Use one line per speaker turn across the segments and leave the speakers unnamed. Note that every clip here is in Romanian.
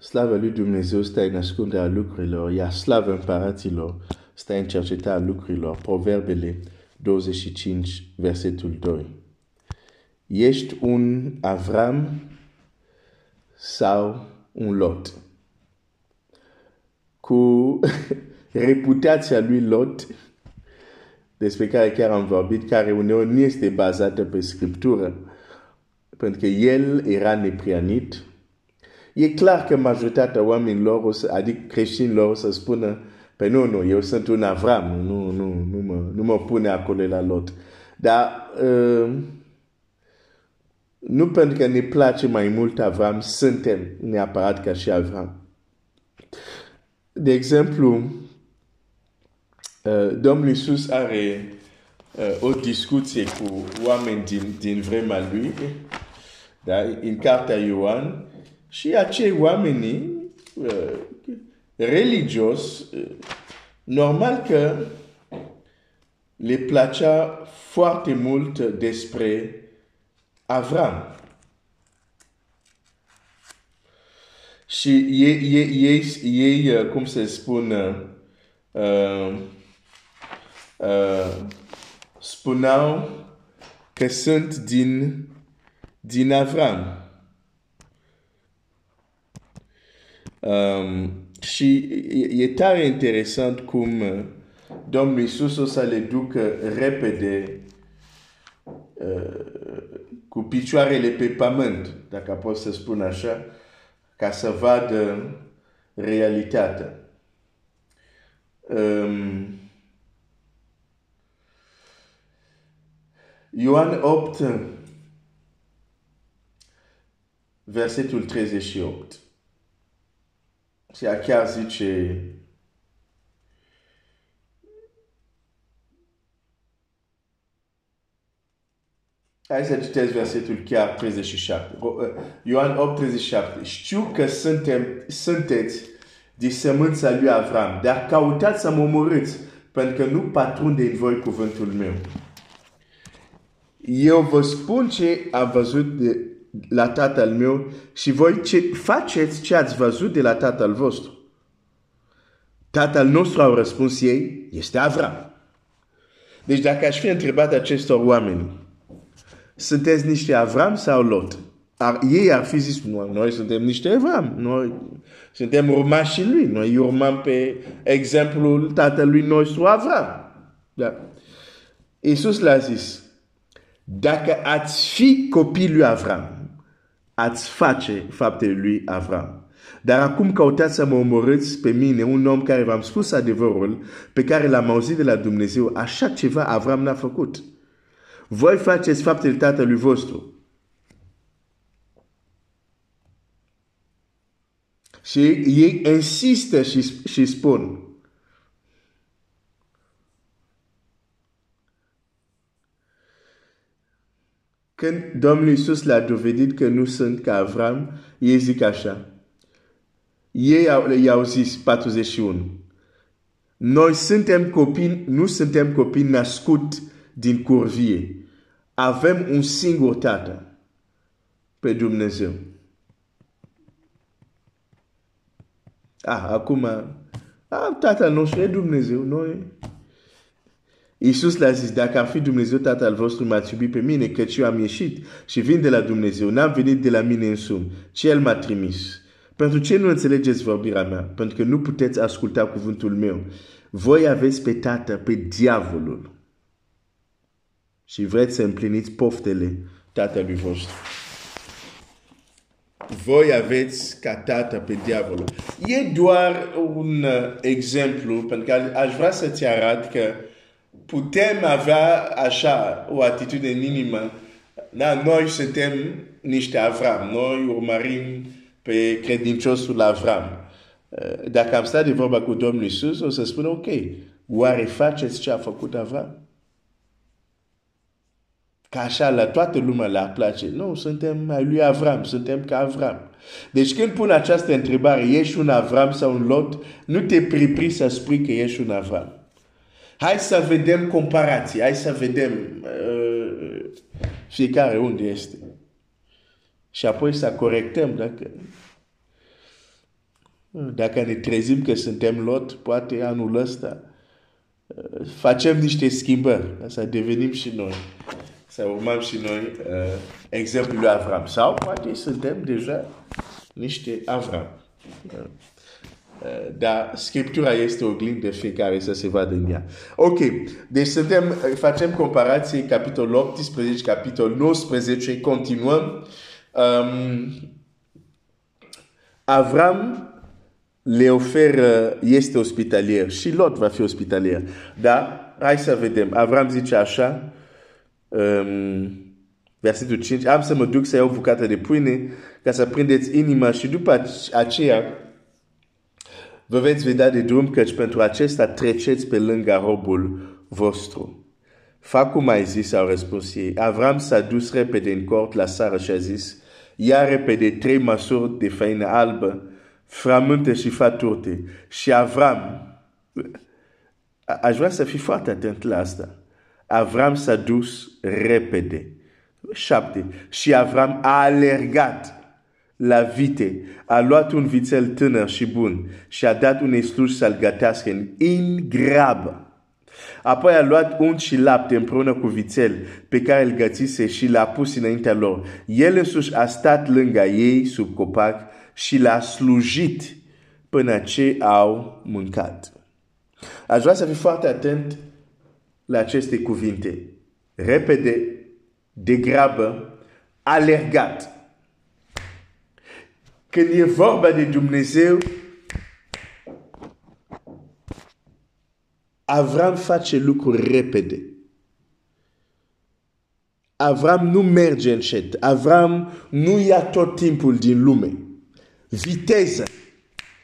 Slavă lui Dumnezeu stă în ascunderea lucrurilor, iar slavă împăraților stă în cercetarea lucrurilor. Proverbele 25, versetul 2. Ești un Avram sau un Lot? Cu reputația lui Lot, despre care chiar am vorbit, care uneori nu este bazată pe Scriptură, pentru că el era neprianit, E clar că majoritatea oamenilor, adică creștinilor, o să spună, pe nu, nu, eu sunt un Avram, nu, nu, nu, mă, nu mă pune acolo la lot. Dar uh, nu pentru că ne place mai mult Avram, suntem neapărat ca și Avram. De exemplu, uh, Domnul Iisus are uh, o discuție cu oameni din, din vremea lui, da? în cartea Ioan, și acei oameni uh, religios, uh, normal că le plăcea foarte mult despre Avram. Și ei, ei, ei, ei uh, cum se spune, uh, uh, spuneau că sunt din, din Avram. Um, și e, e tare interesant cum uh, Domnul Iisus o să le ducă repede uh, cu picioarele pe pământ, dacă pot să spun așa, ca să vadă realitatea. Um, Ioan 8, versetul 38. Și a chiar zice, Hai să citesc versetul chiar 37. Ioan 8, 37. Știu că suntem, sunteți de sămânța lui Avram, dar cautați să mă omorâți, pentru că nu patrunde în voi cuvântul meu. Eu vă spun ce am văzut de la tatăl meu și voi ce faceți ce ați văzut de la tatăl vostru. Tatăl nostru, au răspuns ei, este Avram. Deci dacă aș fi întrebat acestor oameni, sunteți niște Avram sau Lot? Ar, ei ar fi zis, noi, noi suntem niște Avram, noi suntem urmașii lui, noi urmăm pe exemplul tatălui nostru Avram. Da. Iisus l-a zis, dacă ați fi copii lui Avram, ați face faptele lui Avram. Dar acum căutați să mă omorâți pe mine, un om care v-am spus adevărul, pe care l-am auzit de la Dumnezeu, așa ceva Avram n-a făcut. Voi faceți faptele tatălui vostru. Și ei insistă și, și spun, Când Domnul Iisus l-a dovedit că nu sunt ca Avram, ei zic așa. Ei i-au zis 41. Noi suntem copii, nu suntem copii născut din curvie. Avem un singur tată pe Dumnezeu. Ah, acum, ah, tatăl nostru e Dumnezeu, noi Iisus le-a zis, dacă ar fi Dumnezeu Tatăl vostru m-ați iubit pe mine, căci eu am ieșit și vin de la Dumnezeu, n-am venit de la mine însumi, ci El m-a trimis. Pentru ce nu înțelegeți vorbirea mea? Pentru că nu puteți asculta cuvântul meu. Voi aveți pe tată, pe diavolul. Și vreți să împliniți poftele tatălui vostru. Voi aveți ca tată pe diavolul. E doar un uh, exemplu, pentru că aș vrea să-ți arăt că putem avea așa o atitudine minimă. Da, noi suntem niște Avram, noi urmărim pe credinciosul Avram. Eh, dacă am stat de vorba cu Domnul Iisus, o să spun, ok, oare faceți ce a făcut Avram? Ca așa la toată lumea le place. Nu, suntem ai lui Avram, suntem ca Avram. Deci când pun această întrebare, ești un Avram sau un Lot, nu te pripri să spui că ești un Avram. Hai să vedem comparații, hai să vedem uh, fiecare unde este. Și apoi să corectăm dacă... Dacă ne trezim că suntem Lot, poate anul ăsta uh, facem niște schimbări, să devenim și noi, să urmăm și noi uh, exemplul lui Avram. Sau poate suntem deja niște Avram. Uh, dar Scriptura este o glindă fiecare să se vadă în ea. Ok, deci suntem, facem comparație capitolul 18, capitolul 19, continuăm. Um, Avram le oferă, este ospitalier și Lot va fi ospitalier. Dar, hai să vedem. Avram zice așa, um, versetul 5, am să mă duc să iau bucată de pâine ca să prindeți inima și după aceea vă veți vedea de drum căci pentru acesta treceți pe lângă robul vostru. Fac cum ai zis, au răspuns ei. Avram s-a dus repede în cort la sară și a zis, ia repede trei măsuri de făină albă, frământe și faturte. Și Avram, aș vrea să fii foarte atent la asta. Avram s-a dus repede. Șapte. Și Avram a alergat la vite, a luat un vițel tânăr și bun și a dat unei sluși să-l gătească în grabă. Apoi a luat unt și lapte împreună cu vițel pe care îl gătise și l-a pus înaintea lor. El însuși a stat lângă ei sub copac și l-a slujit până ce au mâncat. Aș vrea să fii foarte atent la aceste cuvinte. Repede, degrabă, alergat. Când e vorba de Dumnezeu, Avram face lucruri repede. Avram nu merge încet. Avram nu ia tot timpul din lume. Viteză.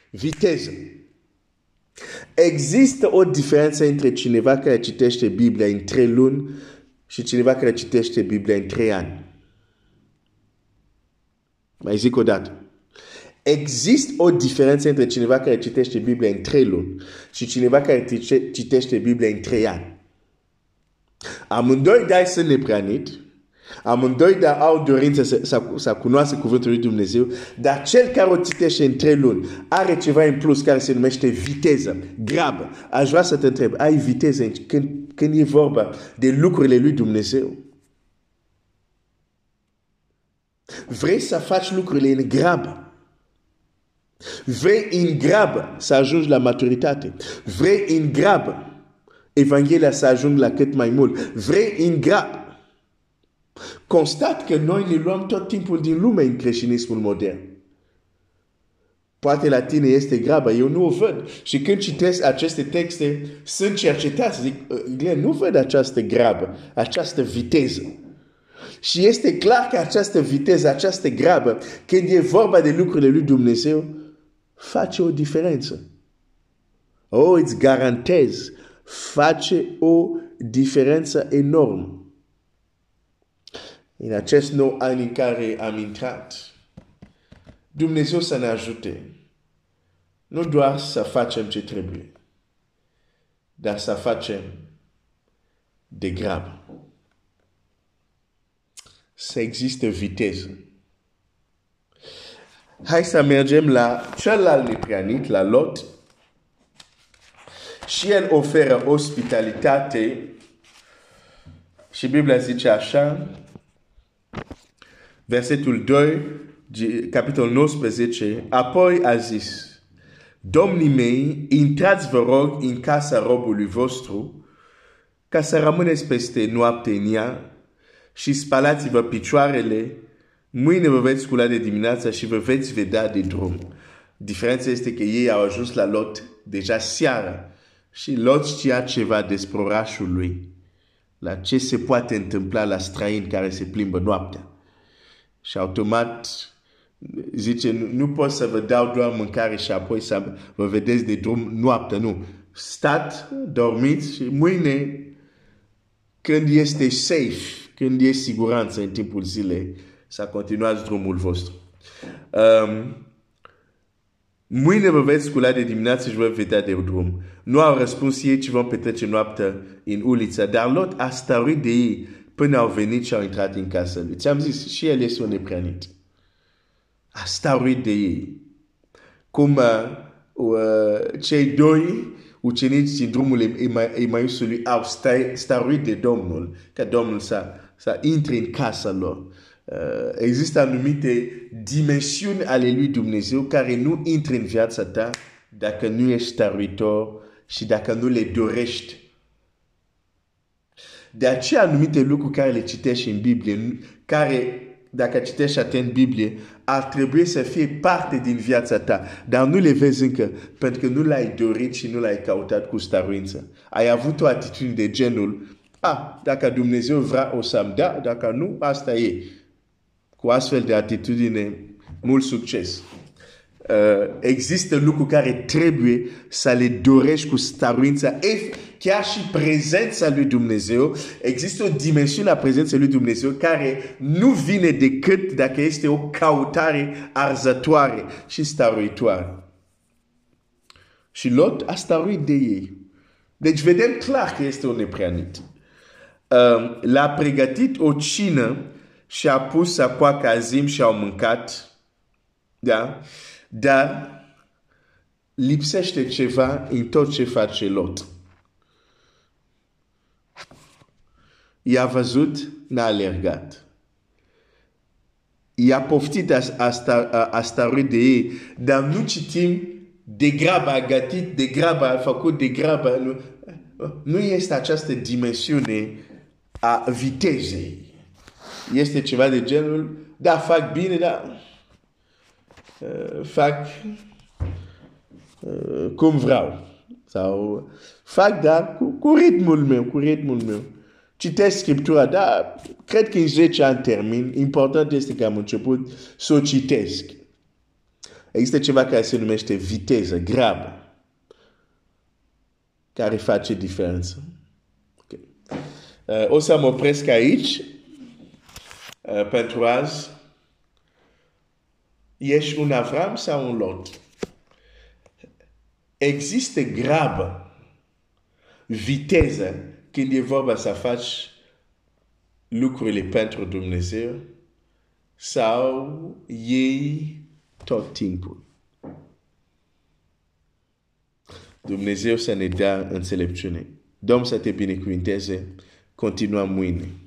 Viteză. Există o diferență între cineva care citește Biblia în trei luni și cineva care citește Biblia în trei ani. Mai zic o dată. Există o diferență între cineva care citește Biblia în trei luni și cineva care citește Biblia în trei ani. Amândoi dai sunt nepranit, amândoi da au dorință să, să, să cunoască cuvântul lui Dumnezeu, dar cel care o citește în trei luni are ceva în plus care se numește viteză, grabă. Aș vrea să te întreb, ai viteză când, când e vorba de lucrurile lui Dumnezeu? Vrei să faci lucrurile în grabă? Vrei în grabă să ajungi la maturitate. Vrei în grabă Evanghelia să ajungă la cât mai mult. Vrei în grabă. Constat că noi ne luăm tot timpul din lume în creștinismul modern. Poate la tine este grabă, eu nu o văd. Și când citesc aceste texte, sunt cercetat, zic, Glenn, nu văd această grabă, această viteză. Și este clar că această viteză, această grabă, când e vorba de lucrurile lui Dumnezeu, face o diferență. Oh, îți garantez, face o diferență enormă. În acest nou an în care am intrat, Dumnezeu să ne ajute. Nu doar să facem ce trebuie, dar să facem de grabă. Să existe viteză hai să mergem la celălalt neprianit, la Lot. Și el oferă ospitalitate și Biblia zice așa, versetul 2, capitolul 19, apoi a zis, Domnii mei, intrați vă rog în casa robului vostru, ca să rămâneți peste noapte în ea și spalați-vă picioarele Mâine vă veți scula de dimineața și vă veți vedea de drum. Diferența este că ei au ajuns la Lot deja seara și Lot știa ceva despre orașul lui. La ce se poate întâmpla la străini care se plimbă noaptea. Și automat zice, nu, nu pot să vă dau doar mâncare și apoi să vă vedeți de drum noaptea, nu. Stat, dormiți și mâine, când este safe, când e siguranță în timpul zilei, să continuați drumul vostru. Um, mâine vă veți scula de dimineață și vă vedea de drum. Nu au răspuns ei ci vom petrece noaptea în uliță, dar Lot a stăruit de ei până au venit și au intrat în casă lui. Ți-am zis, și el este un nepreanit. A stăruit de ei. cum uh, uh, cei doi ucenici din drumul Emausului au staruit de Domnul, ca Domnul să, să intre în casa lor. Uh, există anumite dimensiuni ale lui Dumnezeu care nu intră în viața ta dacă nu ești staruitor și dacă nu le dorești. De aceea anumite lucruri care le citești în Biblie, care dacă citești atent Biblie, ar trebui să fie parte din viața ta, dar nu le vezi încă, pentru că nu l-ai dorit și nu l-ai căutat cu staruință. Ai avut o atitudine de genul, ah, dacă Dumnezeu vrea, o să-mi da, dacă nu, asta e. Cu astfel de atitudine, mult succes. Uh, există lucruri care trebuie să le dorești cu staruință, chiar și prezența lui Dumnezeu. Există o dimensiune a prezenței lui Dumnezeu care nu vine decât dacă este o cautare arzătoare și staruitoare. Și Lot a staruit de ei. Deci vedem clar că este un nepreanit. Uh, l-a pregătit o cină și a pus să coacă azim și au mâncat. Da? Dar lipsește ceva în tot ce face Lot. I-a văzut, n-a alergat. I-a poftit a, a, a staruit de ei, dar nu citim de grabă a gătit, de grabă a făcut, de grabă. Nu, nu este această dimensiune a vitezei. Este ceva de genul, da, fac bine, dar uh, fac uh, cum vreau. Sau fac, dar cu, cu ritmul meu, cu ritmul meu. Citesc Scriptura, dar cred că în 10 ani termin. Important este că am început să o citesc. Există ceva care se numește viteză, grabă, care face diferență. Okay. Uh, o să mă opresc aici uh, pentru azi. Ești un Avram sau un Lot? Există grabă, viteză, când e vorba să faci lucrurile pentru Dumnezeu sau ei tot timpul. Dumnezeu să ne dea înțelepciune. Domn să te binecuvinteze. Continuăm mâine.